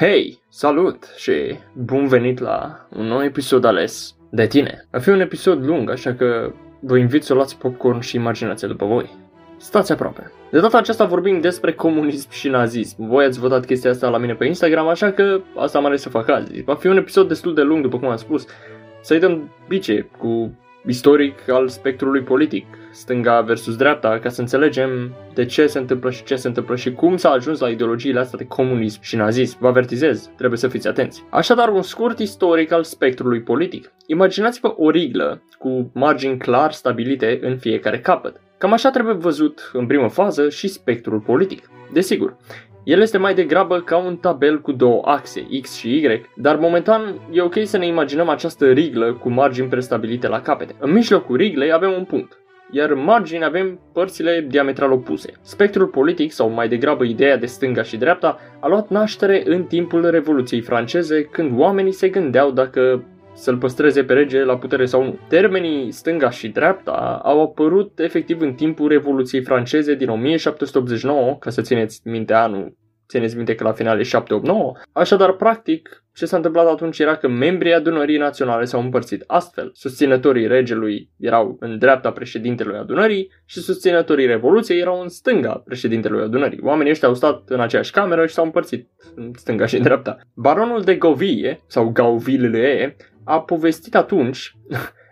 Hei, salut și bun venit la un nou episod ales de tine. Va fi un episod lung, așa că vă invit să luați popcorn și imaginația după voi. Stați aproape. De data aceasta vorbim despre comunism și nazism. Voi ați votat chestia asta la mine pe Instagram, așa că asta am ales să fac azi. Va fi un episod destul de lung, după cum am spus. Să-i dăm bice cu istoric al spectrului politic, stânga versus dreapta, ca să înțelegem de ce se întâmplă și ce se întâmplă și cum s-a ajuns la ideologiile astea de comunism și nazism. Vă avertizez, trebuie să fiți atenți. Așadar, un scurt istoric al spectrului politic. Imaginați-vă o riglă cu margini clar stabilite în fiecare capăt. Cam așa trebuie văzut în primă fază și spectrul politic. Desigur, el este mai degrabă ca un tabel cu două axe, X și Y, dar momentan e ok să ne imaginăm această riglă cu margini prestabilite la capete. În mijlocul riglei avem un punct, iar în margini avem părțile diametral opuse. Spectrul politic, sau mai degrabă ideea de stânga și dreapta, a luat naștere în timpul Revoluției franceze, când oamenii se gândeau dacă să-l păstreze pe rege la putere sau nu. Termenii stânga și dreapta au apărut efectiv în timpul Revoluției franceze din 1789, ca să țineți minte anul țineți minte că la final e 789. Așadar, practic, ce s-a întâmplat atunci era că membrii adunării naționale s-au împărțit astfel. Susținătorii regelui erau în dreapta președintelui adunării și susținătorii revoluției erau în stânga președintelui adunării. Oamenii ăștia au stat în aceeași cameră și s-au împărțit în stânga și în dreapta. Baronul de Gauville, sau Gauville, a povestit atunci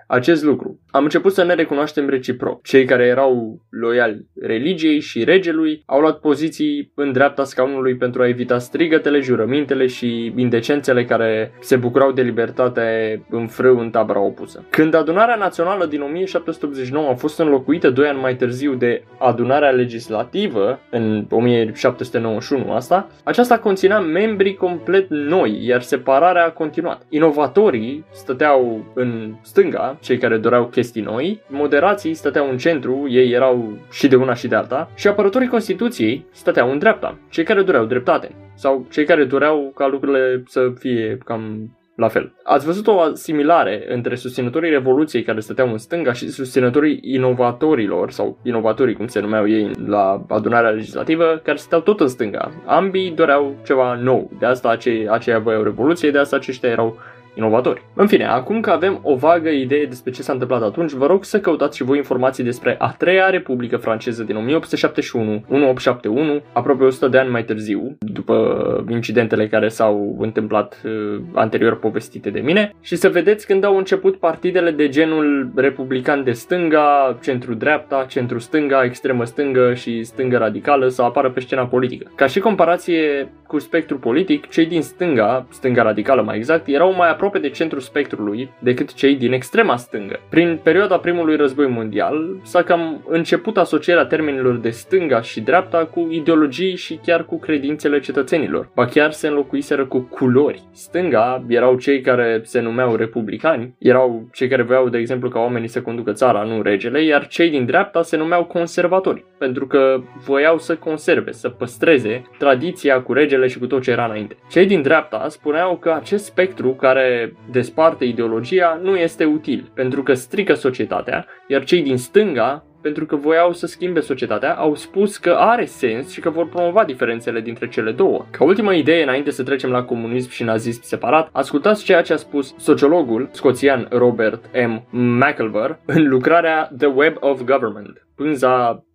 acest lucru. Am început să ne recunoaștem reciproc. Cei care erau loiali religiei și regelui au luat poziții în dreapta scaunului pentru a evita strigătele, jurămintele și indecențele care se bucurau de libertate în frâu în tabăra opusă. Când adunarea națională din 1789 a fost înlocuită doi ani mai târziu de adunarea legislativă în 1791 asta, aceasta conținea membri complet noi, iar separarea a continuat. Inovatorii stăteau în stânga, cei care doreau chestii chestii noi, moderații stăteau în centru, ei erau și de una și de alta, și apărătorii Constituției stăteau în dreapta, cei care doreau dreptate, sau cei care doreau ca lucrurile să fie cam la fel. Ați văzut o asimilare între susținătorii Revoluției care stăteau în stânga și susținătorii inovatorilor, sau inovatorii cum se numeau ei la adunarea legislativă, care stăteau tot în stânga. Ambii doreau ceva nou, de asta acei, aceia voiau Revoluție, de asta aceștia erau inovatori. În fine, acum că avem o vagă idee despre ce s-a întâmplat atunci, vă rog să căutați și voi informații despre a treia Republică franceză din 1871, 1871, aproape 100 de ani mai târziu, după incidentele care s-au întâmplat uh, anterior povestite de mine, și să vedeți când au început partidele de genul republican de stânga, centru-dreapta, centru-stânga, extremă stângă și stângă radicală să apară pe scena politică. Ca și comparație cu spectrul politic, cei din stânga, stânga radicală mai exact, erau mai aproape aproape de centrul spectrului decât cei din extrema stângă. Prin perioada primului război mondial s-a cam început asocierea termenilor de stânga și dreapta cu ideologii și chiar cu credințele cetățenilor. Ba chiar se înlocuiseră cu culori. Stânga erau cei care se numeau republicani, erau cei care voiau, de exemplu, ca oamenii să conducă țara, nu regele, iar cei din dreapta se numeau conservatori, pentru că voiau să conserve, să păstreze tradiția cu regele și cu tot ce era înainte. Cei din dreapta spuneau că acest spectru care desparte ideologia nu este util, pentru că strică societatea, iar cei din stânga pentru că voiau să schimbe societatea, au spus că are sens și că vor promova diferențele dintre cele două. Ca ultimă idee, înainte să trecem la comunism și nazism separat, ascultați ceea ce a spus sociologul scoțian Robert M. McElver în lucrarea The Web of Government, pânza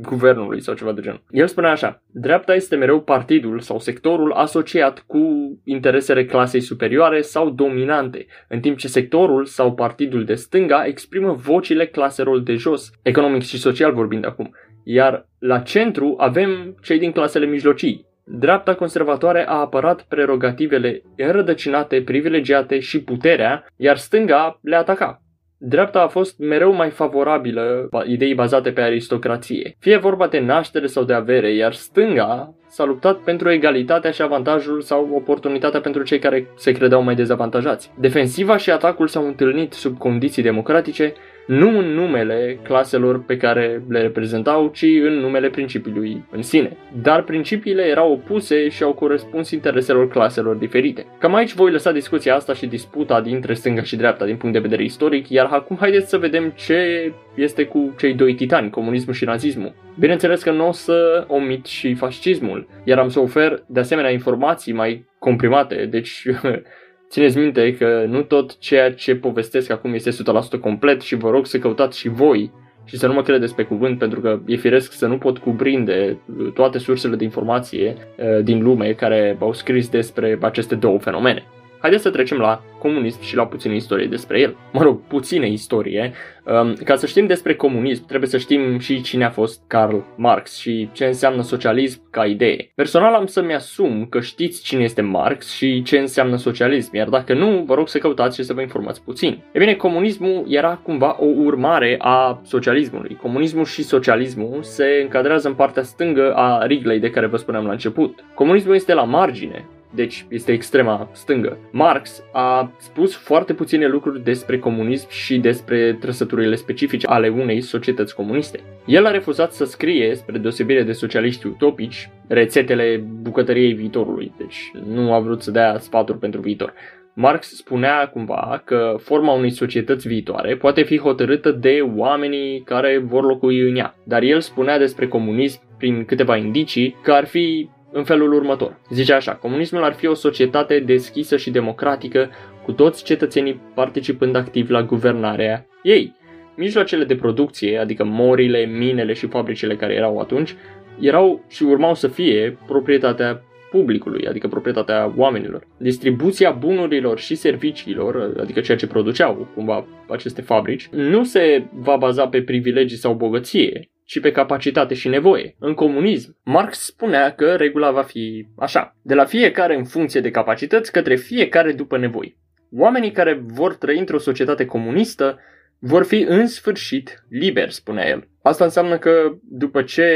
guvernului sau ceva de genul. El spune așa, dreapta este mereu partidul sau sectorul asociat cu interesele clasei superioare sau dominante, în timp ce sectorul sau partidul de stânga exprimă vocile claselor de jos, economic și social vorbind acum. Iar la centru avem cei din clasele mijlocii, Dreapta conservatoare a apărat prerogativele înrădăcinate, privilegiate și puterea, iar stânga le ataca. Dreapta a fost mereu mai favorabilă ideii bazate pe aristocrație, fie vorba de naștere sau de avere, iar stânga s-a luptat pentru egalitatea și avantajul sau oportunitatea pentru cei care se credeau mai dezavantajați. Defensiva și atacul s-au întâlnit sub condiții democratice, nu în numele claselor pe care le reprezentau, ci în numele principiului în sine. Dar principiile erau opuse și au corespuns intereselor claselor diferite. Cam aici voi lăsa discuția asta și disputa dintre stânga și dreapta din punct de vedere istoric, iar acum haideți să vedem ce este cu cei doi titani, comunismul și nazismul. Bineînțeles că nu o să omit și fascismul, iar am să ofer de asemenea informații mai comprimate, deci Țineți minte că nu tot ceea ce povestesc acum este 100% complet și vă rog să căutați și voi și să nu mă credeți pe cuvânt pentru că e firesc să nu pot cuprinde toate sursele de informație uh, din lume care au scris despre aceste două fenomene. Haideți să trecem la comunism și la puțină istorie despre el. Mă rog, puțină istorie. Um, ca să știm despre comunism, trebuie să știm și cine a fost Karl Marx și ce înseamnă socialism ca idee. Personal am să-mi asum că știți cine este Marx și ce înseamnă socialism, iar dacă nu, vă rog să căutați și să vă informați puțin. E bine, comunismul era cumva o urmare a socialismului. Comunismul și socialismul se încadrează în partea stângă a riglei de care vă spuneam la început. Comunismul este la margine, deci este extrema stângă. Marx a spus foarte puține lucruri despre comunism și despre trăsăturile specifice ale unei societăți comuniste. El a refuzat să scrie, spre deosebire de socialiști utopici, rețetele bucătăriei viitorului, deci nu a vrut să dea sfaturi pentru viitor. Marx spunea cumva că forma unei societăți viitoare poate fi hotărâtă de oamenii care vor locui în ea, dar el spunea despre comunism prin câteva indicii că ar fi în felul următor. Zice așa, comunismul ar fi o societate deschisă și democratică, cu toți cetățenii participând activ la guvernarea ei. Mijloacele de producție, adică morile, minele și fabricile care erau atunci, erau și urmau să fie proprietatea publicului, adică proprietatea oamenilor. Distribuția bunurilor și serviciilor, adică ceea ce produceau cumva aceste fabrici, nu se va baza pe privilegii sau bogăție, ci pe capacitate și nevoie. În comunism, Marx spunea că regula va fi așa, de la fiecare în funcție de capacități către fiecare după nevoi. Oamenii care vor trăi într-o societate comunistă vor fi în sfârșit liberi, spunea el. Asta înseamnă că după ce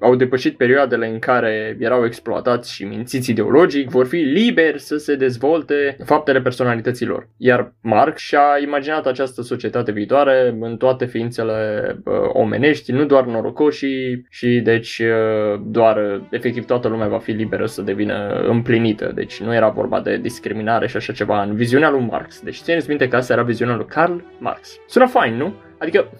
au depășit perioadele în care erau exploatați și mințiți ideologic, vor fi liberi să se dezvolte faptele personalităților. Iar Marx și-a imaginat această societate viitoare în toate ființele uh, omenești, nu doar norocoșii și deci uh, doar efectiv toată lumea va fi liberă să devină împlinită. Deci nu era vorba de discriminare și așa ceva în viziunea lui Marx. Deci țineți minte că asta era viziunea lui Karl Marx. Sună fain, nu? Adică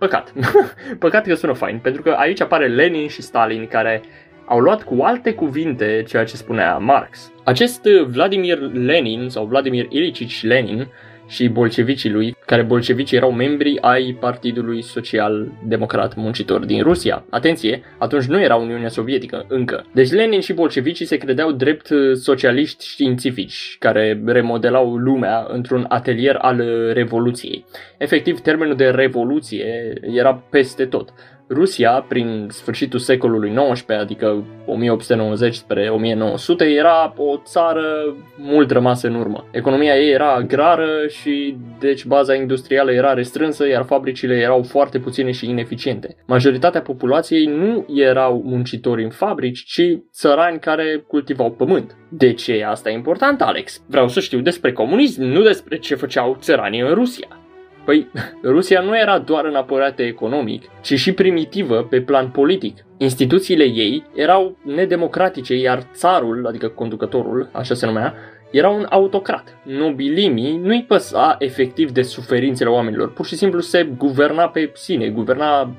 Păcat. Păcat că sună fain, pentru că aici apare Lenin și Stalin care au luat cu alte cuvinte ceea ce spunea Marx. Acest Vladimir Lenin sau Vladimir Ilicich Lenin și bolșevicii lui, care bolșevicii erau membri ai Partidului Social Democrat Muncitor din Rusia. Atenție, atunci nu era Uniunea Sovietică încă. Deci Lenin și bolșevicii se credeau drept socialiști științifici, care remodelau lumea într-un atelier al Revoluției. Efectiv, termenul de revoluție era peste tot. Rusia, prin sfârșitul secolului XIX, adică 1890 spre 1900, era o țară mult rămasă în urmă. Economia ei era agrară și deci baza industrială era restrânsă, iar fabricile erau foarte puține și ineficiente. Majoritatea populației nu erau muncitori în fabrici, ci țărani care cultivau pământ. De ce asta e important, Alex? Vreau să știu despre comunism, nu despre ce făceau țăranii în Rusia. Păi, Rusia nu era doar înapărată economic, ci și primitivă pe plan politic. Instituțiile ei erau nedemocratice, iar țarul, adică conducătorul, așa se numea, era un autocrat. Nobilimii nu-i păsa efectiv de suferințele oamenilor, pur și simplu se guverna pe sine, guverna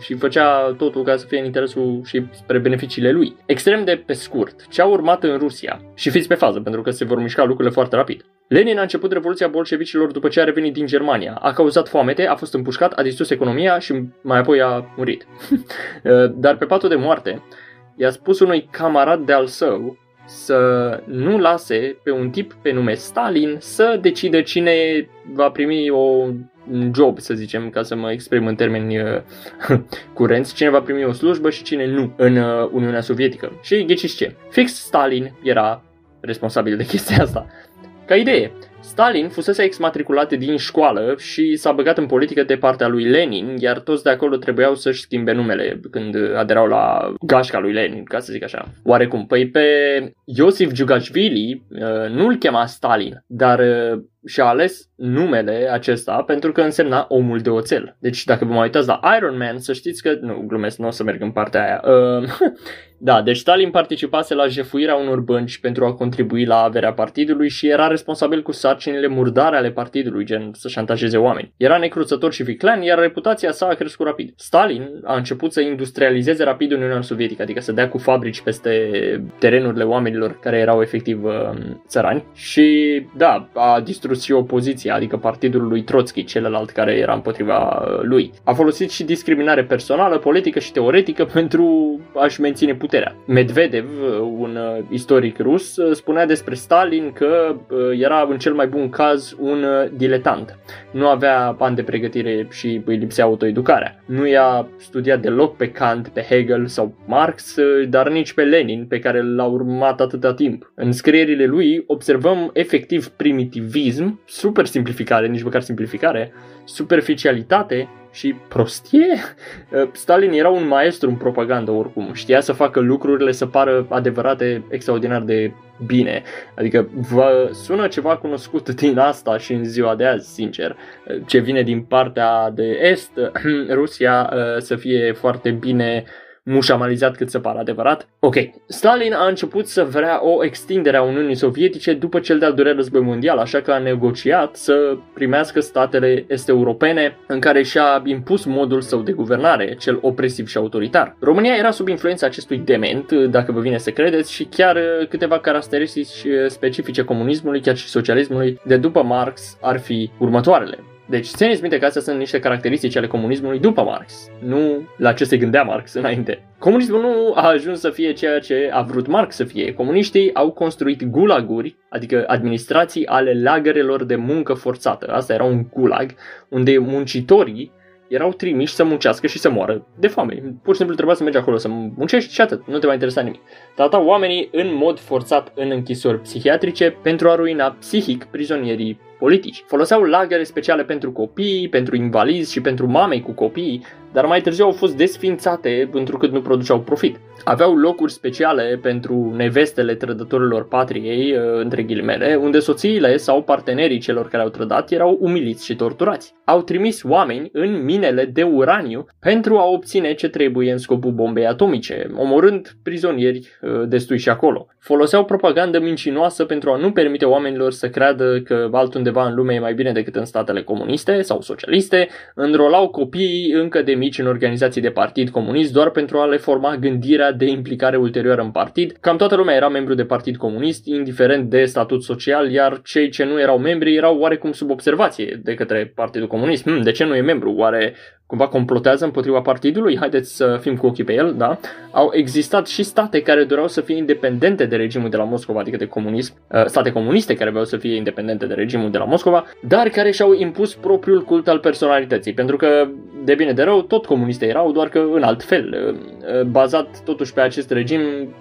și făcea totul ca să fie în interesul și spre beneficiile lui. Extrem de pe scurt, ce a urmat în Rusia, și fiți pe fază pentru că se vor mișca lucrurile foarte rapid. Lenin a început revoluția bolșevicilor după ce a revenit din Germania. A cauzat foamete, a fost împușcat, a distrus economia și mai apoi a murit. Dar pe patul de moarte, i-a spus unui camarad de-al său să nu lase pe un tip pe nume Stalin să decide cine va primi o, un job, să zicem, ca să mă exprim în termeni uh, curenți, cine va primi o slujbă și cine nu în uh, Uniunea Sovietică. Și ghiciți ce? Fix Stalin era responsabil de chestia asta. Ca idee, Stalin fusese exmatriculat din școală și s-a băgat în politică de partea lui Lenin, iar toți de acolo trebuiau să-și schimbe numele când aderau la gașca lui Lenin, ca să zic așa. Oarecum, păi pe Iosif Giugashvili uh, nu-l chema Stalin, dar uh, și-a ales numele acesta pentru că însemna omul de oțel. Deci dacă vă mai uitați la Iron Man, să știți că, nu, glumesc, nu o să merg în partea aia. Uh, da, deci Stalin participase la jefuirea unor bănci pentru a contribui la averea partidului și era responsabil cu sarcinile murdare ale partidului, gen să șantajeze oameni. Era necruțător și viclean, iar reputația sa a crescut rapid. Stalin a început să industrializeze rapid Uniunea Sovietică, adică să dea cu fabrici peste terenurile oamenilor care erau efectiv uh, țărani și, da, a distrus și opoziția, adică partidul lui Trotsky, celălalt care era împotriva uh, lui. A folosit și discriminare personală, politică și teoretică pentru a-și menține puterea puterea. Medvedev, un uh, istoric rus, uh, spunea despre Stalin că uh, era în cel mai bun caz un diletant. Nu avea ani de pregătire și îi lipsea autoeducarea. Nu i-a studiat deloc pe Kant, pe Hegel sau Marx, dar nici pe Lenin, pe care l-a urmat atâta timp. În scrierile lui observăm efectiv primitivism, super simplificare, nici măcar simplificare, superficialitate și prostie. Uh, Stalin era un maestru în propagandă oricum, știa să facă lucrurile să pară adevărate extraordinar de bine. Adică vă sună ceva cunoscut din asta și în ziua de azi, sincer. Uh, ce vine din partea de est, Rusia uh, să fie foarte bine mușamalizat cât se pare adevărat. Ok, Stalin a început să vrea o extindere a Uniunii Sovietice după cel de-al doilea război mondial, așa că a negociat să primească statele est-europene în care și-a impus modul său de guvernare, cel opresiv și autoritar. România era sub influența acestui dement, dacă vă vine să credeți, și chiar câteva caracteristici specifice comunismului, chiar și socialismului, de după Marx ar fi următoarele. Deci țineți minte că astea sunt niște caracteristici ale comunismului după Marx, nu la ce se gândea Marx înainte. Comunismul nu a ajuns să fie ceea ce a vrut Marx să fie. Comuniștii au construit gulaguri, adică administrații ale lagărelor de muncă forțată. Asta era un gulag, unde muncitorii erau trimiși să muncească și să moară de foame. Pur și simplu trebuia să mergi acolo să muncești și atât, nu te mai interesa nimic. Tratau oamenii în mod forțat în închisori psihiatrice pentru a ruina psihic prizonierii politici. Foloseau lagăre speciale pentru copii, pentru invalizi și pentru mame cu copii, dar mai târziu au fost desfințate pentru că nu produceau profit. Aveau locuri speciale pentru nevestele trădătorilor patriei, uh, între ghilimele, unde soțiile sau partenerii celor care au trădat erau umiliți și torturați. Au trimis oameni în minele de uraniu pentru a obține ce trebuie în scopul bombei atomice, omorând prizonieri uh, destui și acolo. Foloseau propagandă mincinoasă pentru a nu permite oamenilor să creadă că altundeva în lume e mai bine decât în statele comuniste sau socialiste, înrolau copiii încă de mici în organizații de partid comunist doar pentru a le forma gândirea de implicare ulterioară în partid. Cam toată lumea era membru de partid comunist, indiferent de statut social, iar cei ce nu erau membri erau oarecum sub observație de către Partidul Comunist. Hmm, de ce nu e membru? Oare cumva complotează împotriva partidului, haideți să fim cu ochii pe el, da? Au existat și state care doreau să fie independente de regimul de la Moscova, adică de comunism, uh, state comuniste care vreau să fie independente de regimul de la Moscova, dar care și-au impus propriul cult al personalității, pentru că, de bine de rău, tot comuniste erau, doar că în alt fel. Uh, uh, bazat totuși pe acest regim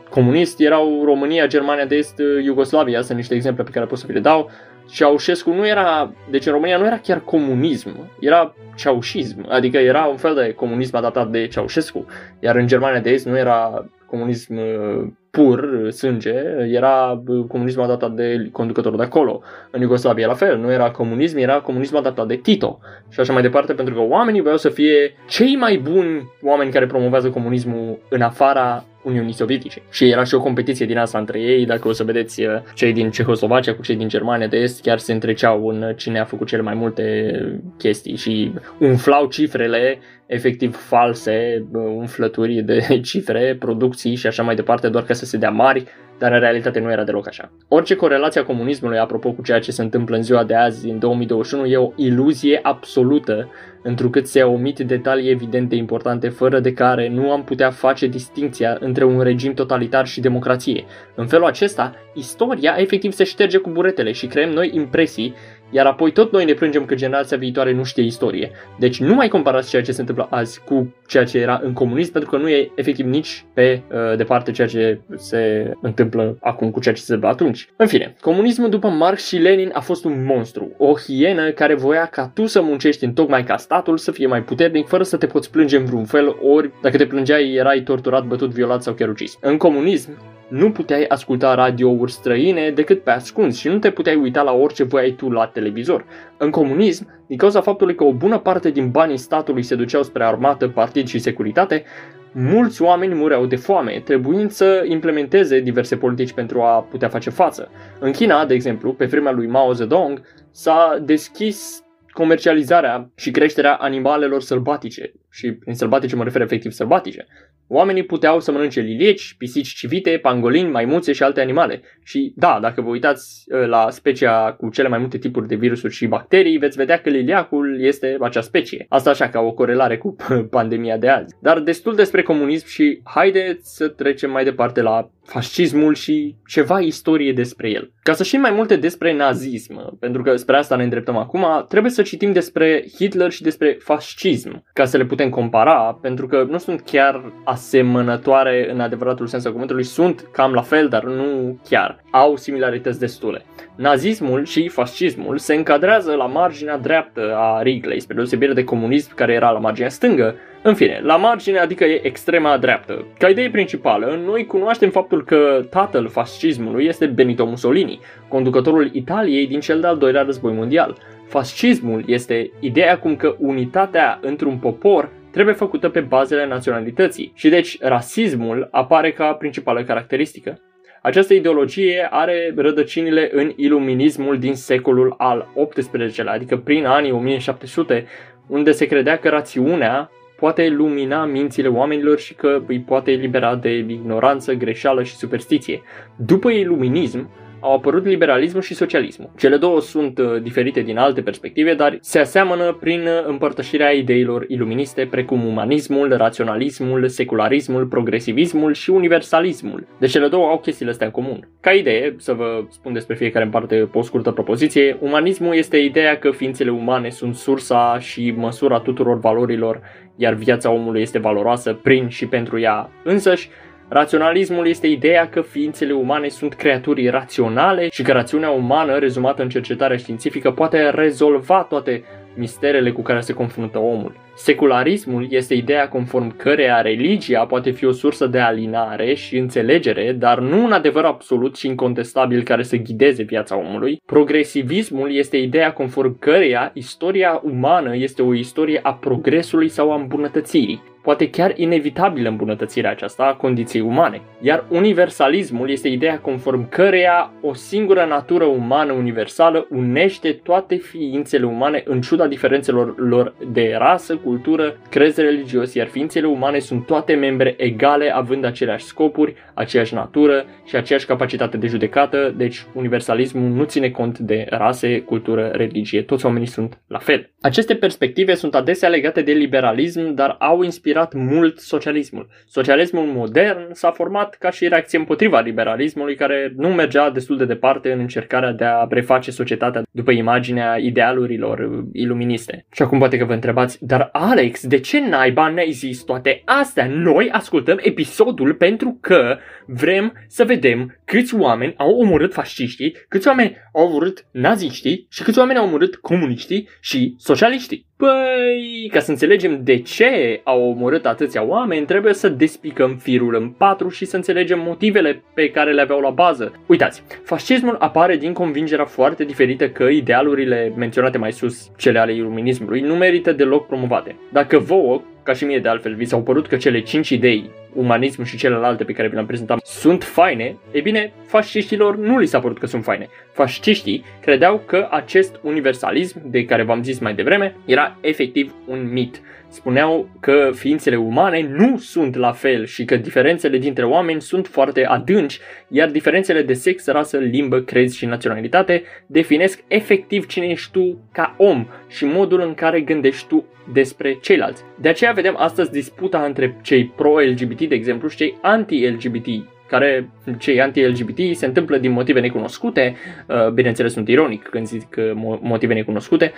comunist, erau România, Germania de Est, Iugoslavia, sunt niște exemple pe care pot să vi le dau, Ceaușescu nu era, deci în România nu era chiar comunism, era ceaușism, adică era un fel de comunism adaptat de Ceaușescu, iar în Germania de Est nu era comunism uh, pur, sânge, era uh, comunism adaptat de conducătorul de acolo. În Iugoslavia la fel, nu era comunism, era comunism adaptat de Tito și așa mai departe, pentru că oamenii vreau să fie cei mai buni oameni care promovează comunismul în afara Uniunii Sovietice. Și era și o competiție din asta între ei, dacă o să vedeți uh, cei din Cehoslovacia cu cei din Germania de Est, chiar se întreceau în cine a făcut cele mai multe chestii și umflau cifrele efectiv false, uh, umflături de cifre, producții și așa mai departe, doar ca să se dea mari, dar în realitate nu era deloc așa. Orice corelație a comunismului, apropo cu ceea ce se întâmplă în ziua de azi, în 2021, e o iluzie absolută întrucât se omit detalii evidente importante fără de care nu am putea face distinția între un regim totalitar și democrație. În felul acesta, istoria efectiv se șterge cu buretele și creăm noi impresii iar apoi tot noi ne plângem că generația viitoare nu știe istorie. Deci nu mai comparați ceea ce se întâmplă azi cu ceea ce era în comunism, pentru că nu e efectiv nici pe uh, departe ceea ce se întâmplă acum cu ceea ce se întâmplă atunci. În fine, comunismul după Marx și Lenin a fost un monstru, o hienă care voia ca tu să muncești în tocmai ca statul să fie mai puternic fără să te poți plânge în vreun fel, ori dacă te plângeai erai torturat, bătut, violat sau chiar ucis. În comunism, nu puteai asculta radiouri străine decât pe ascuns și nu te puteai uita la orice voiai tu la televizor. În comunism, din cauza faptului că o bună parte din banii statului se duceau spre armată, partid și securitate, mulți oameni mureau de foame, trebuind să implementeze diverse politici pentru a putea face față. În China, de exemplu, pe vremea lui Mao Zedong, s-a deschis comercializarea și creșterea animalelor sălbatice. Și prin sălbatice mă refer efectiv sălbatice. Oamenii puteau să mănânce lilieci, pisici civite, pangolini, maimuțe și alte animale. Și da, dacă vă uitați ă, la specia cu cele mai multe tipuri de virusuri și bacterii, veți vedea că liliacul este acea specie. Asta așa ca o corelare cu pandemia de azi. Dar destul despre comunism și haideți să trecem mai departe la fascismul și ceva istorie despre el. Ca să știm mai multe despre nazism, pentru că spre asta ne îndreptăm acum, trebuie să citim despre Hitler și despre fascism, ca să le putem compara, pentru că nu sunt chiar asemănătoare în adevăratul sens al cuvântului, sunt cam la fel, dar nu chiar. Au similarități destule. Nazismul și fascismul se încadrează la marginea dreaptă a Riglei, spre deosebire de comunism care era la marginea stângă, în fine, la margine, adică e extrema dreaptă. Ca idee principală, noi cunoaștem faptul că tatăl fascismului este Benito Mussolini, conducătorul Italiei din cel de-al doilea război mondial. Fascismul este ideea cum că unitatea într-un popor trebuie făcută pe bazele naționalității și deci rasismul apare ca principală caracteristică. Această ideologie are rădăcinile în iluminismul din secolul al XVIII-lea, adică prin anii 1700, unde se credea că rațiunea poate lumina mințile oamenilor și că îi poate elibera de ignoranță, greșeală și superstiție. După iluminism, au apărut liberalismul și socialismul. Cele două sunt uh, diferite din alte perspective, dar se aseamănă prin uh, împărtășirea ideilor iluministe precum umanismul, raționalismul, secularismul, progresivismul și universalismul. Deci cele două au chestiile astea în comun. Ca idee, să vă spun despre fiecare în parte pe o scurtă propoziție, umanismul este ideea că ființele umane sunt sursa și măsura tuturor valorilor, iar viața omului este valoroasă prin și pentru ea însăși, Raționalismul este ideea că ființele umane sunt creaturi raționale și că rațiunea umană, rezumată în cercetarea științifică, poate rezolva toate misterele cu care se confruntă omul. Secularismul este ideea conform căreia religia poate fi o sursă de alinare și înțelegere, dar nu un adevăr absolut și incontestabil care să ghideze viața omului. Progresivismul este ideea conform căreia istoria umană este o istorie a progresului sau a îmbunătățirii poate chiar inevitabilă îmbunătățirea aceasta a condiției umane. Iar universalismul este ideea conform căreia o singură natură umană universală unește toate ființele umane în ciuda diferențelor lor de rasă, cultură, crez religios, iar ființele umane sunt toate membre egale având aceleași scopuri, aceeași natură și aceeași capacitate de judecată, deci universalismul nu ține cont de rase, cultură, religie, toți oamenii sunt la fel. Aceste perspective sunt adesea legate de liberalism, dar au inspirat mult socialismul. Socialismul modern s-a format ca și reacție împotriva liberalismului, care nu mergea destul de departe în încercarea de a preface societatea după imaginea idealurilor iluministe. Și acum poate că vă întrebați, dar Alex, de ce naiba ne-ai zis toate astea? Noi ascultăm episodul pentru că vrem să vedem câți oameni au omorât fasciștii, câți oameni au omorât naziștii și câți oameni au omorât comuniștii și socialiștii. Păi, ca să înțelegem de ce au omorât atâția oameni, trebuie să despicăm firul în patru și să înțelegem motivele pe care le aveau la bază. Uitați, fascismul apare din convingerea foarte diferită că idealurile menționate mai sus, cele ale iluminismului, nu merită deloc promovate. Dacă vouă, ca și mie de altfel, vi s-au părut că cele 5 idei, umanism și celelalte pe care vi le-am prezentat, sunt faine, e bine, fasciștilor nu li s-a părut că sunt faine. Fasciștii credeau că acest universalism, de care v-am zis mai devreme, era efectiv un mit spuneau că ființele umane nu sunt la fel și că diferențele dintre oameni sunt foarte adânci, iar diferențele de sex, rasă, limbă, crezi și naționalitate definesc efectiv cine ești tu ca om și modul în care gândești tu despre ceilalți. De aceea vedem astăzi disputa între cei pro-LGBT, de exemplu, și cei anti-LGBT care cei anti-LGBT se întâmplă din motive necunoscute, uh, bineînțeles sunt ironic când zic motive necunoscute,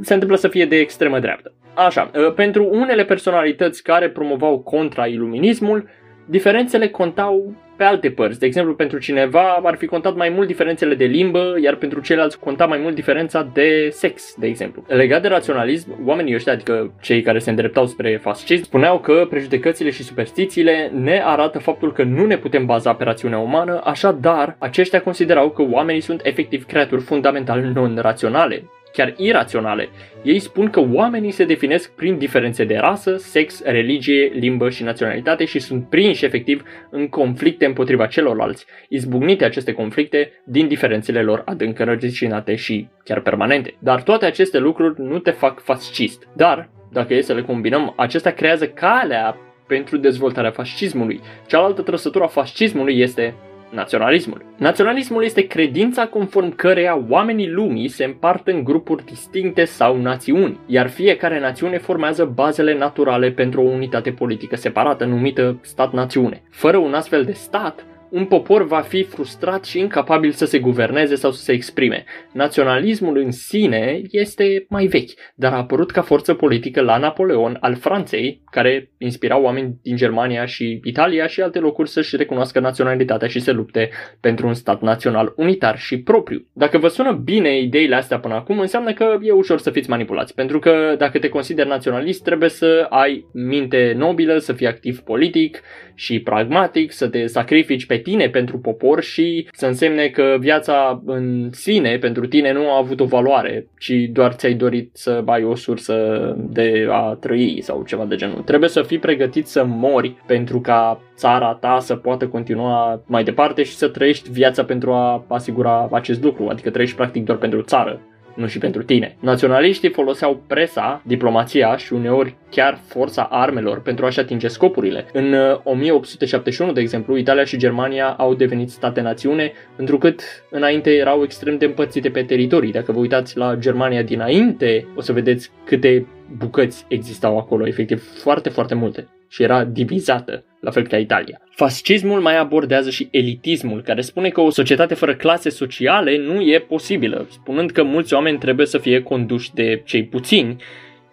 se întâmplă să fie de extremă dreaptă. Așa, uh, pentru unele personalități care promovau contra-iluminismul, diferențele contau pe alte părți. De exemplu, pentru cineva ar fi contat mai mult diferențele de limbă, iar pentru ceilalți conta mai mult diferența de sex, de exemplu. Legat de raționalism, oamenii ăștia, adică cei care se îndreptau spre fascism, spuneau că prejudecățile și superstițiile ne arată faptul că nu ne putem baza pe rațiunea umană, așadar, aceștia considerau că oamenii sunt efectiv creaturi fundamental non-raționale, chiar iraționale. Ei spun că oamenii se definesc prin diferențe de rasă, sex, religie, limbă și naționalitate și sunt prinși efectiv în conflicte împotriva celorlalți, izbucnite aceste conflicte din diferențele lor adânc înrădăcinate și chiar permanente. Dar toate aceste lucruri nu te fac fascist. Dar, dacă e să le combinăm, acestea creează calea pentru dezvoltarea fascismului. Cealaltă trăsătură a fascismului este naționalismul. Naționalismul este credința conform căreia oamenii lumii se împart în grupuri distincte sau națiuni, iar fiecare națiune formează bazele naturale pentru o unitate politică separată numită stat-națiune. Fără un astfel de stat, un popor va fi frustrat și incapabil să se guverneze sau să se exprime. Naționalismul în sine este mai vechi, dar a apărut ca forță politică la Napoleon al Franței, care inspira oameni din Germania și Italia și alte locuri să-și recunoască naționalitatea și să lupte pentru un stat național unitar și propriu. Dacă vă sună bine ideile astea până acum, înseamnă că e ușor să fiți manipulați, pentru că dacă te consideri naționalist, trebuie să ai minte nobilă, să fii activ politic și pragmatic, să te sacrifici pe tine pentru popor și să însemne că viața în sine pentru tine nu a avut o valoare, ci doar ți-ai dorit să ai o sursă de a trăi sau ceva de genul. Trebuie să fii pregătit să mori pentru ca țara ta să poată continua mai departe și să trăiești viața pentru a asigura acest lucru, adică trăiești practic doar pentru țară nu și pentru tine. Naționaliștii foloseau presa, diplomația și uneori chiar forța armelor pentru a-și atinge scopurile. În 1871, uh, de exemplu, Italia și Germania au devenit state-națiune, întrucât înainte erau extrem de împărțite pe teritorii. Dacă vă uitați la Germania dinainte, o să vedeți câte bucăți existau acolo, efectiv foarte, foarte multe și era divizată, la fel ca Italia. Fascismul mai abordează și elitismul, care spune că o societate fără clase sociale nu e posibilă, spunând că mulți oameni trebuie să fie conduși de cei puțini,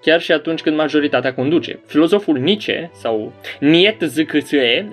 chiar și atunci când majoritatea conduce. Filozoful Nietzsche, sau Niet Zcățe,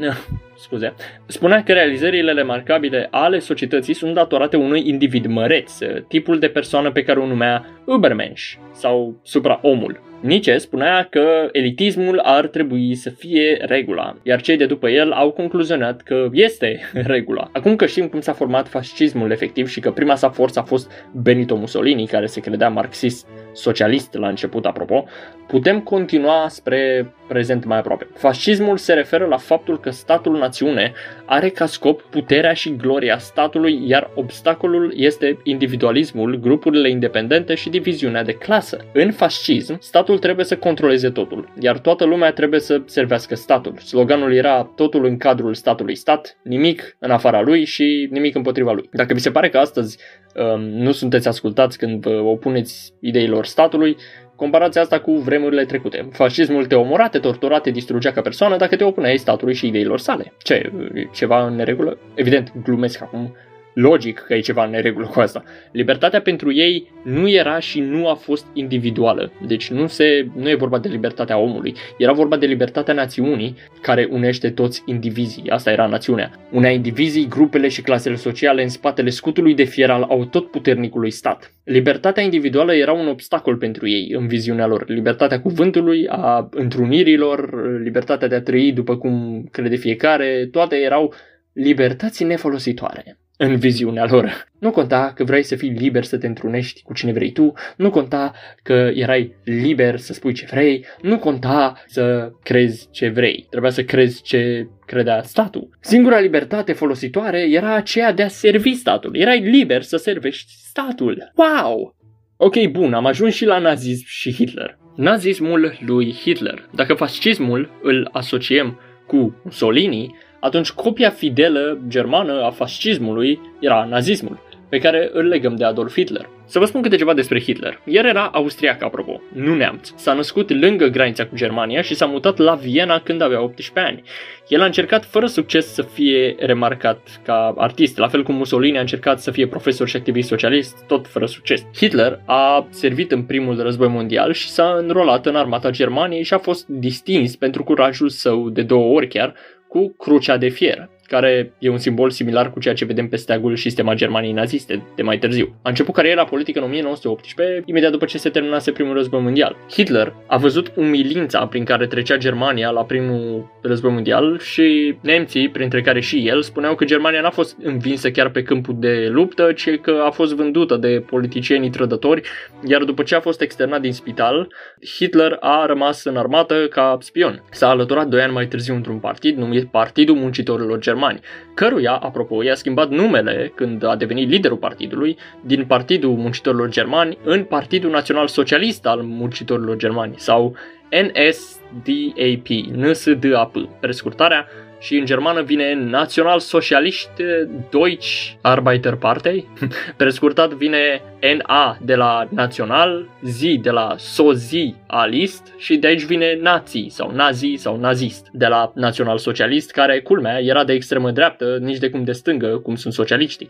scuze, spunea că realizările remarcabile ale societății sunt datorate unui individ măreț, tipul de persoană pe care o numea Übermensch sau supra-omul. Nietzsche spunea că elitismul ar trebui să fie regula, iar cei de după el au concluzionat că este regula. Acum că știm cum s-a format fascismul efectiv și că prima sa forță a fost Benito Mussolini, care se credea marxist socialist la început, apropo, putem continua spre prezent mai aproape. Fascismul se referă la faptul că statul-națiune are ca scop puterea și gloria statului, iar obstacolul este individualismul, grupurile independente și diviziunea de clasă. În fascism, statul trebuie să controleze totul, iar toată lumea trebuie să servească statul. Sloganul era totul în cadrul statului stat, nimic în afara lui și nimic împotriva lui. Dacă vi se pare că astăzi um, nu sunteți ascultați când vă opuneți ideilor statului, Comparați asta cu vremurile trecute. Fascismul te omora, te tortura, te distrugea ca persoană dacă te opuneai statului și ideilor sale. Ce? Ceva în neregulă? Evident, glumesc acum logic că e ceva în neregulă cu asta. Libertatea pentru ei nu era și nu a fost individuală. Deci nu, se, nu e vorba de libertatea omului, era vorba de libertatea națiunii care unește toți indivizii. Asta era națiunea. Unea indivizii, grupele și clasele sociale în spatele scutului de fier al autotputernicului stat. Libertatea individuală era un obstacol pentru ei în viziunea lor. Libertatea cuvântului, a întrunirilor, libertatea de a trăi după cum crede fiecare, toate erau libertăți nefolositoare în viziunea lor. Nu conta că vrei să fii liber să te întrunești cu cine vrei tu, nu conta că erai liber să spui ce vrei, nu conta să crezi ce vrei. Trebuia să crezi ce credea statul. Singura libertate folositoare era aceea de a servi statul. Erai liber să servești statul. Wow! Ok, bun, am ajuns și la nazism și Hitler. Nazismul lui Hitler. Dacă fascismul îl asociem cu Mussolini, atunci copia fidelă germană a fascismului era nazismul. pe care îl legăm de Adolf Hitler. Să vă spun câte ceva despre Hitler. El era austriac, apropo, nu neamț. S-a născut lângă granița cu Germania și s-a mutat la Viena când avea 18 ani. El a încercat fără succes să fie remarcat ca artist, la fel cum Mussolini a încercat să fie profesor și activist socialist, tot fără succes. Hitler a servit în primul război mondial și s-a înrolat în armata Germaniei și a fost distins pentru curajul său de două ori chiar cu crucea de fier care e un simbol similar cu ceea ce vedem pe steagul și sistema Germaniei naziste de mai târziu. A început cariera politică în 1918, imediat după ce se terminase primul război mondial. Hitler a văzut umilința prin care trecea Germania la primul război mondial și nemții, printre care și el, spuneau că Germania n-a fost învinsă chiar pe câmpul de luptă, ci că a fost vândută de politicieni trădători, iar după ce a fost externat din spital, Hitler a rămas în armată ca spion. S-a alăturat doi ani mai târziu într-un partid numit Partidul Muncitorilor Germani germani, căruia, apropo, i-a schimbat numele când a devenit liderul partidului din Partidul Muncitorilor Germani în Partidul Național Socialist al Muncitorilor Germani sau NSDAP, NSDAP, prescurtarea și în germană vine Național Socialist Deutsch Arbeiterpartei, prescurtat vine NA de la Național, Z de la Sozialist și de aici vine Nazi sau Nazi sau Nazist de la Național Socialist, care, culmea, era de extremă dreaptă, nici de cum de stângă, cum sunt socialiștii.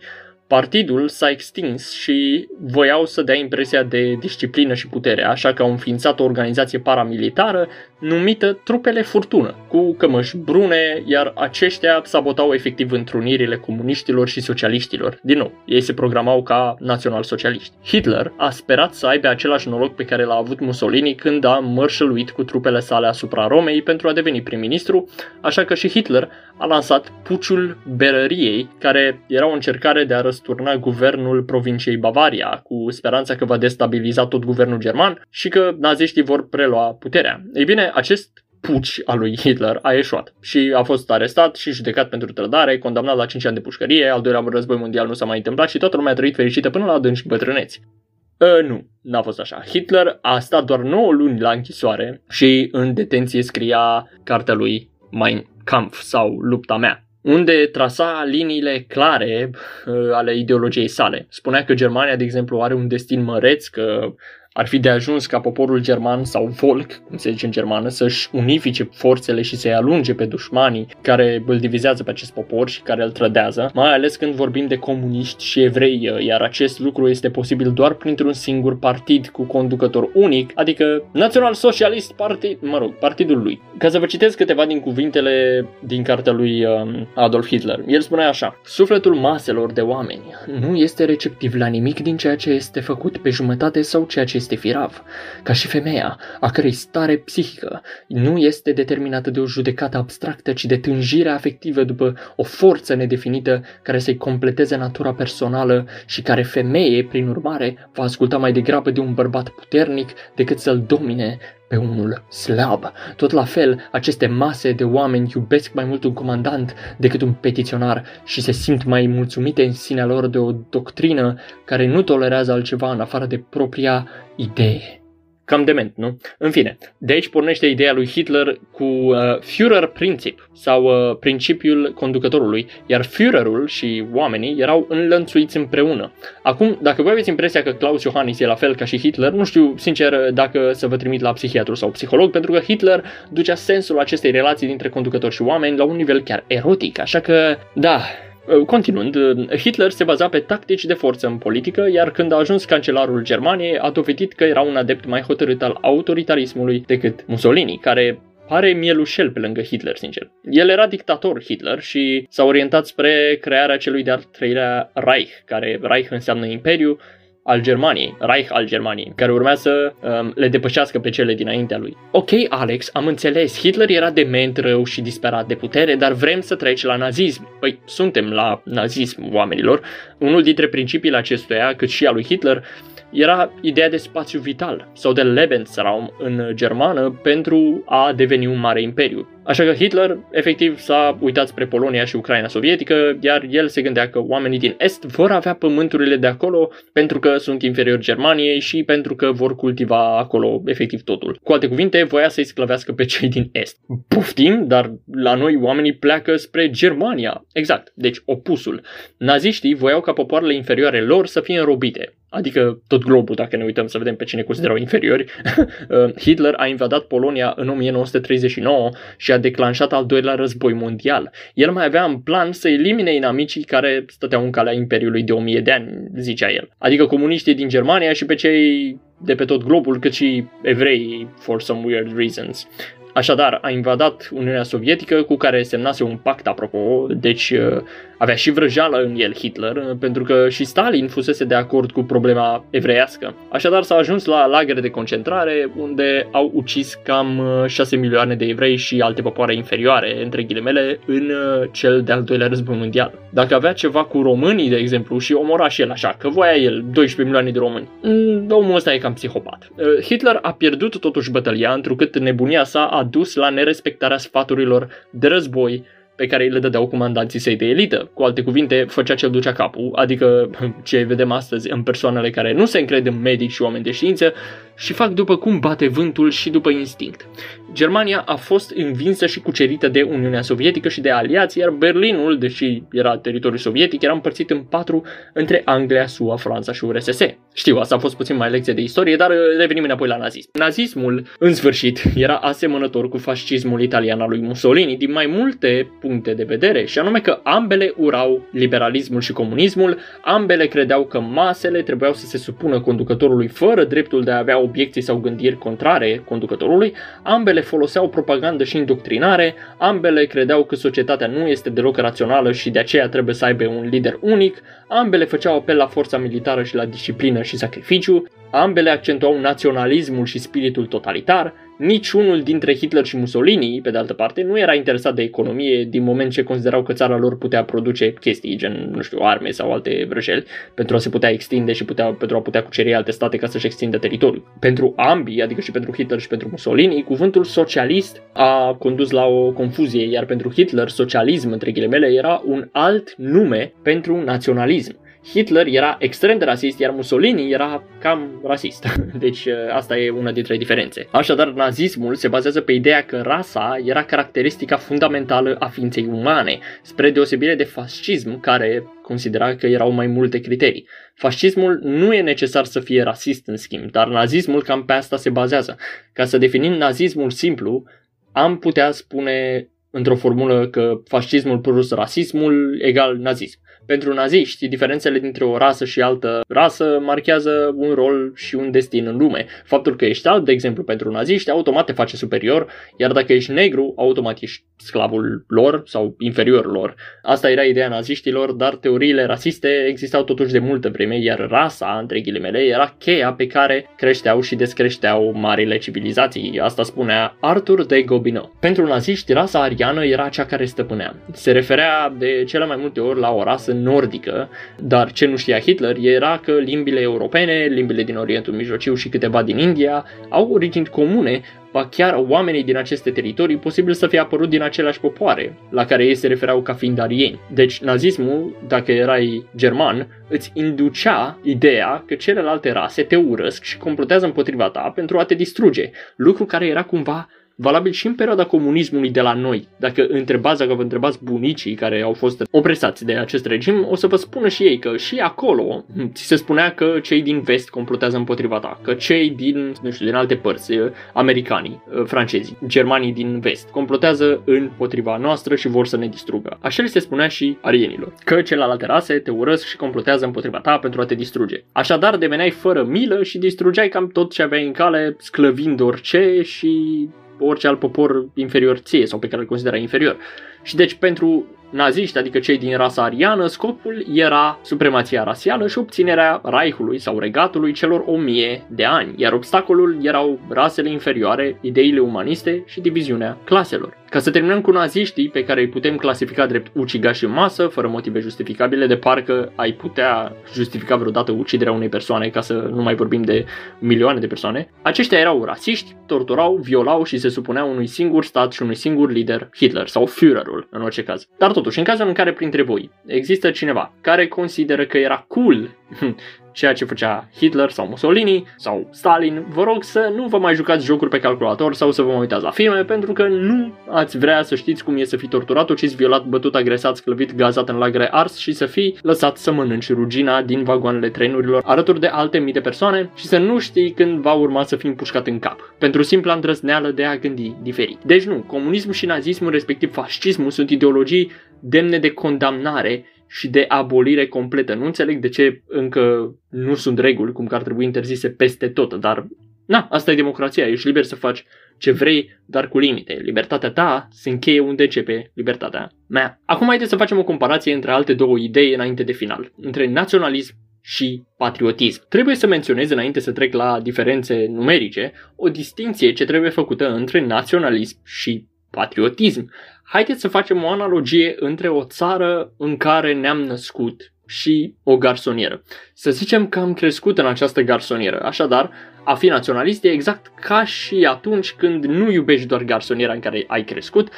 Partidul s-a extins și voiau să dea impresia de disciplină și putere, așa că au înființat o organizație paramilitară numită Trupele Furtună, cu cămăși brune, iar aceștia sabotau efectiv întrunirile comuniștilor și socialiștilor. Din nou, ei se programau ca național-socialiști. Hitler a sperat să aibă același noroc pe care l-a avut Mussolini când a mărșăluit cu trupele sale asupra Romei pentru a deveni prim-ministru, așa că și Hitler a lansat puciul Berăriei, care era o încercare de a răsturna guvernul provinciei Bavaria, cu speranța că va destabiliza tot guvernul german și că naziștii vor prelua puterea. Ei bine, acest puci al lui Hitler a ieșuat și a fost arestat și judecat pentru trădare, condamnat la 5 ani de pușcărie, al doilea război mondial nu s-a mai întâmplat și toată lumea a trăit fericită până la adânci bătrâneți. Uh, nu, n-a fost așa. Hitler a stat doar 9 luni la închisoare și în detenție scria cartea lui Mein Kampf sau Lupta mea unde trasa liniile clare uh, ale ideologiei sale. Spunea că Germania, de exemplu, are un destin măreț, că ar fi de ajuns ca poporul german sau Volk, cum se zice în germană, să-și unifice forțele și să-i alunge pe dușmanii care îl divizează pe acest popor și care îl trădează, mai ales când vorbim de comuniști și evrei, iar acest lucru este posibil doar printr-un singur partid cu conducător unic, adică Național Socialist Partid, mă rog, partidul lui. Ca să vă citesc câteva din cuvintele din cartea lui um, Adolf Hitler, el spunea așa, Sufletul maselor de oameni nu este receptiv la nimic din ceea ce este făcut pe jumătate sau ceea ce este firav, ca și femeia, a cărei stare psihică nu este determinată de o judecată abstractă, ci de tânjirea afectivă după o forță nedefinită care să-i completeze natura personală și care femeie, prin urmare, va asculta mai degrabă de un bărbat puternic decât să-l domine pe unul slab. Tot la fel, aceste mase de oameni iubesc mai mult un comandant decât un petiționar și se simt mai mulțumite în sinea lor de o doctrină care nu tolerează altceva în afară de propria idee. Cam dement, nu? În fine, de aici pornește ideea lui Hitler cu uh, Führer-Prinzip sau uh, principiul conducătorului, iar Führerul și oamenii erau înlănțuiți împreună. Acum, dacă voi aveți impresia că Klaus Iohannis e la fel ca și Hitler, nu știu sincer dacă să vă trimit la psihiatru sau psiholog, pentru că Hitler ducea sensul acestei relații dintre conducători și oameni la un nivel chiar erotic, așa că, da, Uh, continuând, uh, Hitler se baza pe tactici de forță în politică, iar când a ajuns cancelarul Germaniei, a dovedit că era un adept mai hotărât al autoritarismului decât Mussolini, care pare mielușel pe lângă Hitler, sincer. El era dictator Hitler și s-a orientat spre crearea celui de-al treilea Reich, care Reich înseamnă imperiu, al Germaniei, Reich al Germaniei, care urmea să um, le depășească pe cele dinaintea lui. Ok, Alex, am înțeles, Hitler era dement, rău și disperat de putere, dar vrem să treci la nazism. Păi, suntem la nazism, oamenilor. Unul dintre principiile acestuia, cât și al lui Hitler, era ideea de spațiu vital sau de Lebensraum în germană pentru a deveni un mare imperiu. Așa că Hitler efectiv s-a uitat spre Polonia și Ucraina sovietică, iar el se gândea că oamenii din Est vor avea pământurile de acolo pentru că sunt inferiori Germaniei și pentru că vor cultiva acolo efectiv totul. Cu alte cuvinte, voia să-i sclăvească pe cei din Est. Puftim, dar la noi oamenii pleacă spre Germania. Exact, deci opusul. Naziștii voiau ca popoarele inferioare lor să fie înrobite adică tot globul dacă ne uităm să vedem pe cine considerau inferiori, uh, Hitler a invadat Polonia în 1939 și a declanșat al doilea război mondial. El mai avea în plan să elimine inamicii care stăteau în calea Imperiului de 1000 de ani, zicea el. Adică comuniștii din Germania și pe cei de pe tot globul, cât și evrei, for some weird reasons. Așadar, a invadat Uniunea Sovietică cu care semnase un pact, apropo, deci uh, avea și vrăjeală în el Hitler, uh, pentru că și Stalin fusese de acord cu problema evreiască. Așadar s-a ajuns la lagere de concentrare unde au ucis cam 6 uh, milioane de evrei și alte popoare inferioare, între ghilimele, în cel de-al doilea război mondial. Dacă avea ceva cu românii, de exemplu, și omora și el așa, că voia el 12 milioane de români, mm, omul ăsta e cam psihopat. Hitler a pierdut totuși bătălia, întrucât nebunia sa a dus la nerespectarea sfaturilor de război pe care îi le dădeau comandanții săi de elită. Cu alte cuvinte, făcea ce ducea capul, adică ce vedem astăzi în persoanele care nu se încred în medici și oameni de știință și fac după cum bate vântul și după instinct. Germania a fost învinsă și cucerită de Uniunea Sovietică și de aliați, iar Berlinul, deși era teritoriu sovietic, era împărțit în patru între Anglia, SUA, Franța și URSS. Știu, asta a fost puțin mai lecție de istorie, dar uh, revenim înapoi la nazism. Nazismul, în sfârșit, era asemănător cu fascismul italian al lui Mussolini din mai multe puncte de vedere, și anume că ambele urau liberalismul și comunismul, ambele credeau că masele trebuiau să se supună conducătorului fără dreptul de a avea obiecții sau gândiri contrare conducătorului, ambele foloseau propagandă și indoctrinare, ambele credeau că societatea nu este deloc rațională și de aceea trebuie să aibă un lider unic, ambele făceau apel la forța militară și la disciplină și sacrificiu, ambele accentuau naționalismul și spiritul totalitar, Niciunul dintre Hitler și Mussolini, pe de altă parte, nu era interesat de economie din moment ce considerau că țara lor putea produce chestii, gen, nu știu, arme sau alte vrăjeli, pentru a se putea extinde și putea, pentru a putea cuceri alte state ca să-și extindă teritoriul. Pentru ambii, adică și pentru Hitler și pentru Mussolini, cuvântul socialist a condus la o confuzie, iar pentru Hitler, socialism, între ghilimele, era un alt nume pentru naționalism. Hitler era extrem de rasist, iar Mussolini era cam rasist. Deci uh, asta e una dintre diferențe. Așadar, nazismul se bazează pe ideea că rasa era caracteristica fundamentală a ființei umane, spre deosebire de fascism, care considera că erau mai multe criterii. Fascismul nu e necesar să fie rasist în schimb, dar nazismul cam pe asta se bazează. Ca să definim nazismul simplu, am putea spune într-o formulă că fascismul plus rasismul egal nazism. Pentru naziști, diferențele dintre o rasă și altă rasă marchează un rol și un destin în lume. Faptul că ești alb, de exemplu, pentru naziști, automat te face superior, iar dacă ești negru, automat ești sclavul lor sau inferior lor. Asta era ideea naziștilor, dar teoriile rasiste existau totuși de multă vreme, iar rasa, între ghilimele, era cheia pe care creșteau și descreșteau marile civilizații. Asta spunea Arthur de Gobineau. Pentru naziști, rasa ariană era cea care stăpânea. Se referea de cele mai multe ori la o rasă nordică, dar ce nu știa Hitler era că limbile europene, limbile din Orientul Mijlociu și câteva din India au origini comune, ba chiar oamenii din aceste teritorii posibil să fie apărut din aceleași popoare, la care ei se refereau ca fiind arieni. Deci nazismul, dacă erai german, îți inducea ideea că celelalte rase te urăsc și complotează împotriva ta pentru a te distruge, lucru care era cumva valabil și în perioada comunismului de la noi. Dacă întrebați, dacă vă întrebați bunicii care au fost opresați de acest regim, o să vă spună și ei că și acolo ți se spunea că cei din vest complotează împotriva ta, că cei din, nu știu, din alte părți, eh, americanii, eh, francezii, germanii din vest, complotează împotriva noastră și vor să ne distrugă. Așa li se spunea și arienilor, că celelalte rase te urăsc și complotează împotriva ta pentru a te distruge. Așadar, deveneai fără milă și distrugeai cam tot ce aveai în cale, sclăvind orice și orice alt popor inferior ție sau pe care îl considera inferior. Și deci pentru naziști, adică cei din rasa ariană, scopul era supremația rasială și obținerea Reichului sau regatului celor o mie de ani, iar obstacolul erau rasele inferioare, ideile umaniste și diviziunea claselor. Ca să terminăm cu naziștii pe care îi putem clasifica drept ucigași în masă, fără motive justificabile, de parcă ai putea justifica vreodată uciderea unei persoane, ca să nu mai vorbim de milioane de persoane, aceștia erau rasiști, torturau, violau și se supuneau unui singur stat și unui singur lider, Hitler sau Führerul în orice caz. Dar totuși, în cazul în care printre voi există cineva care consideră că era cool ceea ce făcea Hitler sau Mussolini sau Stalin, vă rog să nu vă mai jucați jocuri pe calculator sau să vă mai uitați la filme pentru că nu ați vrea să știți cum e să fii torturat, ucis, violat, bătut, agresat, sclăvit, gazat în lagăre ars și să fii lăsat să mănânci rugina din vagoanele trenurilor alături de alte mii de persoane și să nu știi când va urma să fii împușcat în cap, pentru simpla îndrăzneală de a gândi diferit. Deci nu, comunismul și nazismul, respectiv fascismul, sunt ideologii demne de condamnare și de abolire completă. Nu înțeleg de ce încă nu sunt reguli, cum că ar trebui interzise peste tot, dar na, asta e democrația, ești liber să faci ce vrei, dar cu limite. Libertatea ta se încheie unde începe libertatea mea. Acum haideți să facem o comparație între alte două idei înainte de final, între naționalism și patriotism. Trebuie să menționez înainte să trec la diferențe numerice o distinție ce trebuie făcută între naționalism și patriotism. Haideți să facem o analogie între o țară în care ne-am născut și o garsonieră. Să zicem că am crescut în această garsonieră, așadar, a fi naționalist e exact ca și atunci când nu iubești doar garsoniera în care ai crescut,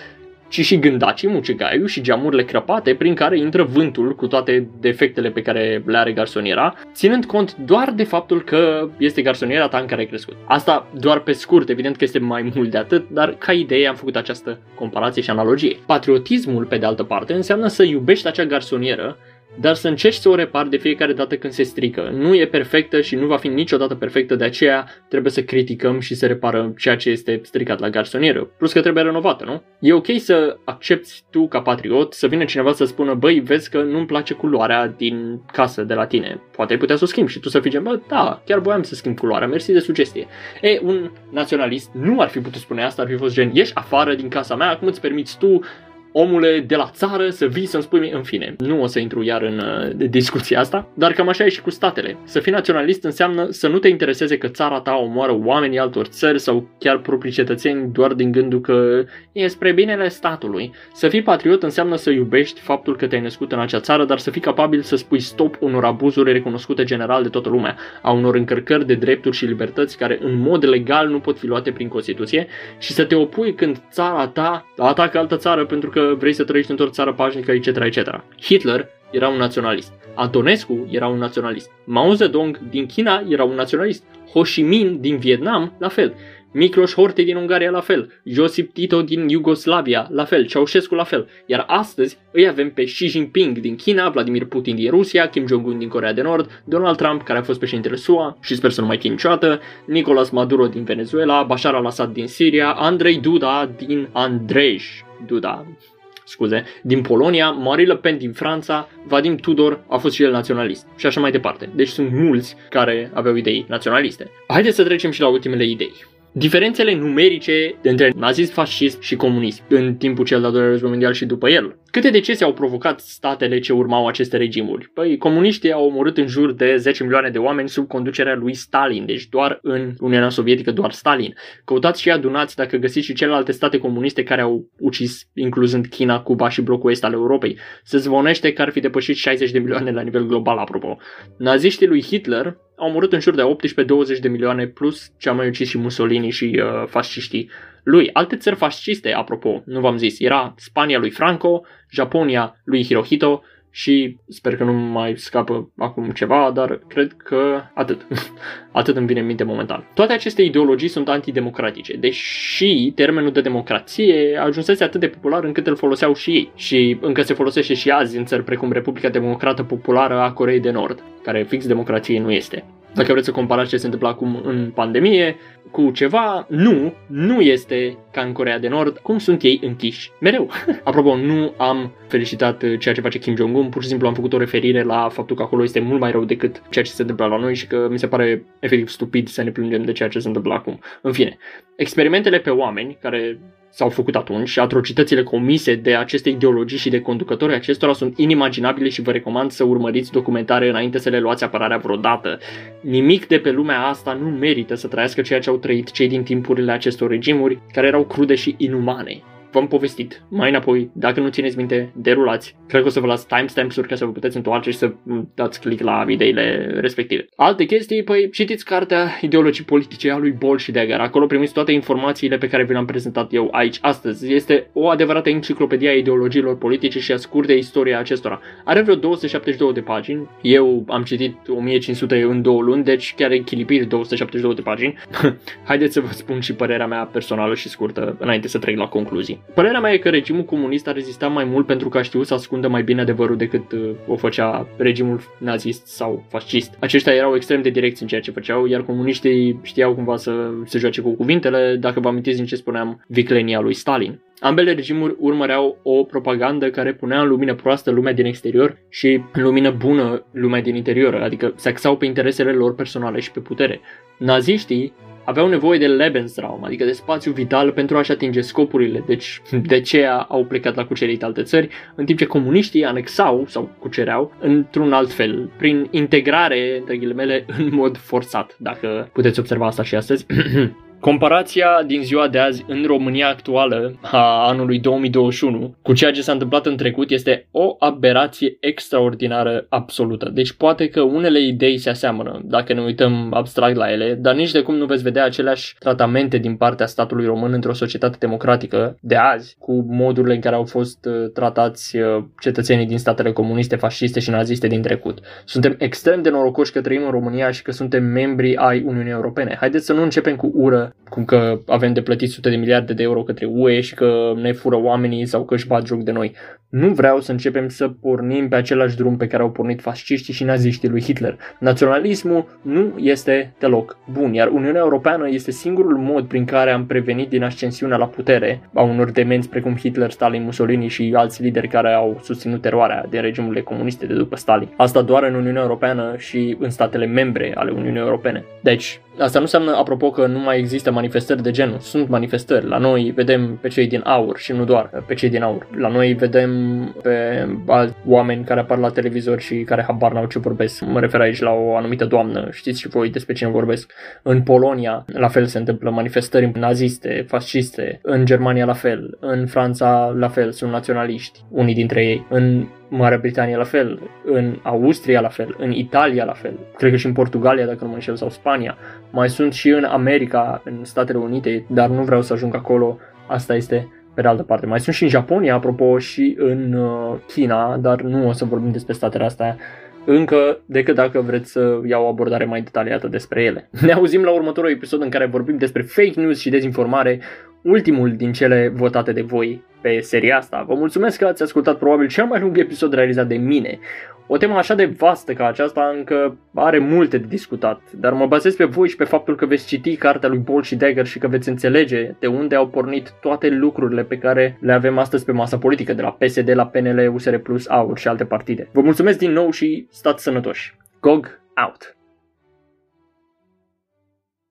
ci și gândacii, mucigaiul și geamurile crăpate prin care intră vântul cu toate defectele pe care le are garsoniera, ținând cont doar de faptul că este garsoniera ta în care ai crescut. Asta doar pe scurt, evident că este mai mult de atât, dar ca idee am făcut această comparație și analogie. Patriotismul, pe de altă parte, înseamnă să iubești acea garsonieră dar să încerci să o repari de fiecare dată când se strică. Nu e perfectă și nu va fi niciodată perfectă, de aceea trebuie să criticăm și să reparăm ceea ce este stricat la garsonieră. Plus că trebuie renovată, nu? E ok să accepti tu ca patriot să vină cineva să spună, băi, vezi că nu-mi place culoarea din casă de la tine. Poate ai putea să o schimbi și tu să fii gen, bă, da, chiar voiam să schimb culoarea, mersi de sugestie. E, un naționalist nu ar fi putut spune asta, ar fi fost gen, ieși afară din casa mea, acum îți permiți tu omule de la țară să vii să-mi spui în fine. Nu o să intru iar în uh, discuția asta, dar cam așa e și cu statele. Să fii naționalist înseamnă să nu te intereseze că țara ta omoară oamenii altor țări sau chiar proprii cetățeni doar din gândul că e spre binele statului. Să fii patriot înseamnă să iubești faptul că te-ai născut în acea țară, dar să fii capabil să spui stop unor abuzuri recunoscute general de toată lumea, a unor încărcări de drepturi și libertăți care în mod legal nu pot fi luate prin Constituție și să te opui când țara ta atacă altă țară pentru că vrei să trăiești într-o țară pașnică, etc., etc. Hitler era un naționalist. Antonescu era un naționalist. Mao Zedong din China era un naționalist. Ho Chi Minh din Vietnam, la fel. Miklos Horthy din Ungaria la fel, Josip Tito din Iugoslavia la fel, Ceaușescu la fel, iar astăzi îi avem pe Xi Jinping din China, Vladimir Putin din Rusia, Kim Jong-un din Corea de Nord, Donald Trump care a fost președintele SUA și sper să nu mai fie niciodată, Nicolas Maduro din Venezuela, Bashar al-Assad din Siria, Andrei Duda din Andrej Duda, scuze, din Polonia, Marie Le Pen din Franța, Vadim Tudor a fost și el naționalist și așa mai departe. Deci sunt mulți care aveau idei naționaliste. Haideți să trecem și la ultimele idei. Diferențele numerice între nazism, fascism și comunism în timpul cel de-al doilea război mondial și după el. Câte decese au provocat statele ce urmau aceste regimuri? Păi, comuniștii au omorât în jur de 10 milioane de oameni sub conducerea lui Stalin, deci doar în Uniunea Sovietică, doar Stalin. Căutați și adunați dacă găsiți și celelalte state comuniste care au ucis, incluzând China, Cuba și blocul est al Europei. Se zvonește că ar fi depășit 60 de milioane la nivel global, apropo. Naziștii lui Hitler au murit în jur de 18-20 de milioane plus ce a mai ucis și Mussolini și uh, fasciștii lui. Alte țări fasciste, apropo, nu v-am zis, era Spania lui Franco, Japonia lui Hirohito și sper că nu mai scapă acum ceva, dar cred că atât. atât îmi vine în minte momentan. Toate aceste ideologii sunt antidemocratice, deși termenul de democrație ajunsese atât de popular încât îl foloseau și ei. Și încă se folosește și azi în țări precum Republica Democrată Populară a Coreei de Nord, care fix democrație nu este. Dacă vreți să comparați ce se întâmplă acum în pandemie cu ceva, nu, nu este ca în Corea de Nord, cum sunt ei închiși mereu. Apropo, nu am felicitat ceea ce face Kim Jong-un, pur și simplu am făcut o referire la faptul că acolo este mult mai rău decât ceea ce se întâmplă la noi și că mi se pare efectiv stupid să ne plângem de ceea ce se întâmplă acum. În fine, experimentele pe oameni care s-au făcut atunci și atrocitățile comise de aceste ideologii și de conducătorii acestora sunt inimaginabile și vă recomand să urmăriți documentare înainte să le luați apărarea vreodată. Nimic de pe lumea asta nu merită să trăiască ceea ce au trăit cei din timpurile acestor regimuri, care erau crude și inumane. V-am povestit mai înapoi, dacă nu țineți minte, derulați. Cred că o să vă las timestamps-uri ca să vă puteți întoarce și să dați click la ideile respective. Alte chestii, păi citiți cartea Ideologii politice a lui Bol și Dagger. Acolo primiți toate informațiile pe care vi le-am prezentat eu aici astăzi. Este o adevărată enciclopedie a ideologiilor politice și a scurte istoria acestora. Are vreo 272 de pagini. Eu am citit 1500 în două luni, deci chiar echilibri 272 de pagini. Haideți să vă spun și părerea mea personală și scurtă înainte să trec la concluzii. Părerea mea e că regimul comunist a rezistat mai mult pentru că a știut să ascundă mai bine adevărul decât uh, o făcea regimul nazist sau fascist. Aceștia erau extrem de direcți în ceea ce făceau, iar comuniștii știau cumva să se joace cu cuvintele, dacă vă amintiți din ce spuneam, viclenia lui Stalin. Ambele regimuri urmăreau o propagandă care punea în lumină proastă lumea din exterior și în lumină bună lumea din interior, adică se axau pe interesele lor personale și pe putere. Naziștii aveau nevoie de Lebensraum, adică de spațiu vital pentru a-și atinge scopurile, deci de ce au plecat la cucerit alte țări, în timp ce comuniștii anexau sau cucereau într-un alt fel, prin integrare, între ghilimele, în mod forțat, dacă puteți observa asta și astăzi. Comparația din ziua de azi în România actuală a anului 2021 cu ceea ce s-a întâmplat în trecut este o aberație extraordinară absolută. Deci poate că unele idei se aseamănă dacă ne uităm abstract la ele, dar nici de cum nu veți vedea aceleași tratamente din partea statului român într-o societate democratică de azi cu modurile în care au fost uh, tratați uh, cetățenii din statele comuniste, fasciste și naziste din trecut. Suntem extrem de norocoși că trăim în România și că suntem membri ai Uniunii Europene. Haideți să nu începem cu ură cum că avem de plătit sute de miliarde de euro către UE și că ne fură oamenii sau că își bat joc de noi. Nu vreau să începem să pornim pe același drum pe care au pornit fasciștii și naziștii lui Hitler. Naționalismul nu este deloc bun, iar Uniunea Europeană este singurul mod prin care am prevenit din ascensiunea la putere a unor demenți precum Hitler, Stalin, Mussolini și alți lideri care au susținut teroarea din regimurile comuniste de după Stalin. Asta doar în Uniunea Europeană și în statele membre ale Uniunii Europene. Deci, Asta nu înseamnă, apropo, că nu mai există manifestări de genul. Sunt manifestări. La noi vedem pe cei din aur și nu doar pe cei din aur. La noi vedem pe alți oameni care apar la televizor și care habar n-au ce vorbesc. Mă refer aici la o anumită doamnă. Știți și voi despre cine vorbesc. În Polonia, la fel se întâmplă manifestări naziste, fasciste. În Germania, la fel. În Franța, la fel. Sunt naționaliști, unii dintre ei. În Marea Britanie la fel, în Austria la fel, în Italia la fel, cred că și în Portugalia dacă nu mă înșel sau Spania. Mai sunt și în America, în Statele Unite, dar nu vreau să ajung acolo, asta este pe de altă parte. Mai sunt și în Japonia, apropo, și în uh, China, dar nu o să vorbim despre statele astea încă decât dacă vreți să iau o abordare mai detaliată despre ele. Ne auzim la următorul episod în care vorbim despre fake news și dezinformare, ultimul din cele votate de voi pe seria asta. Vă mulțumesc că ați ascultat probabil cel mai lung episod realizat de mine. O temă așa de vastă ca aceasta încă are multe de discutat, dar mă bazez pe voi și pe faptul că veți citi cartea lui Ball și Dagger și că veți înțelege de unde au pornit toate lucrurile pe care le avem astăzi pe masa politică, de la PSD la PNL, USR+, AUR și alte partide. Vă mulțumesc din nou și stați sănătoși. GOG out!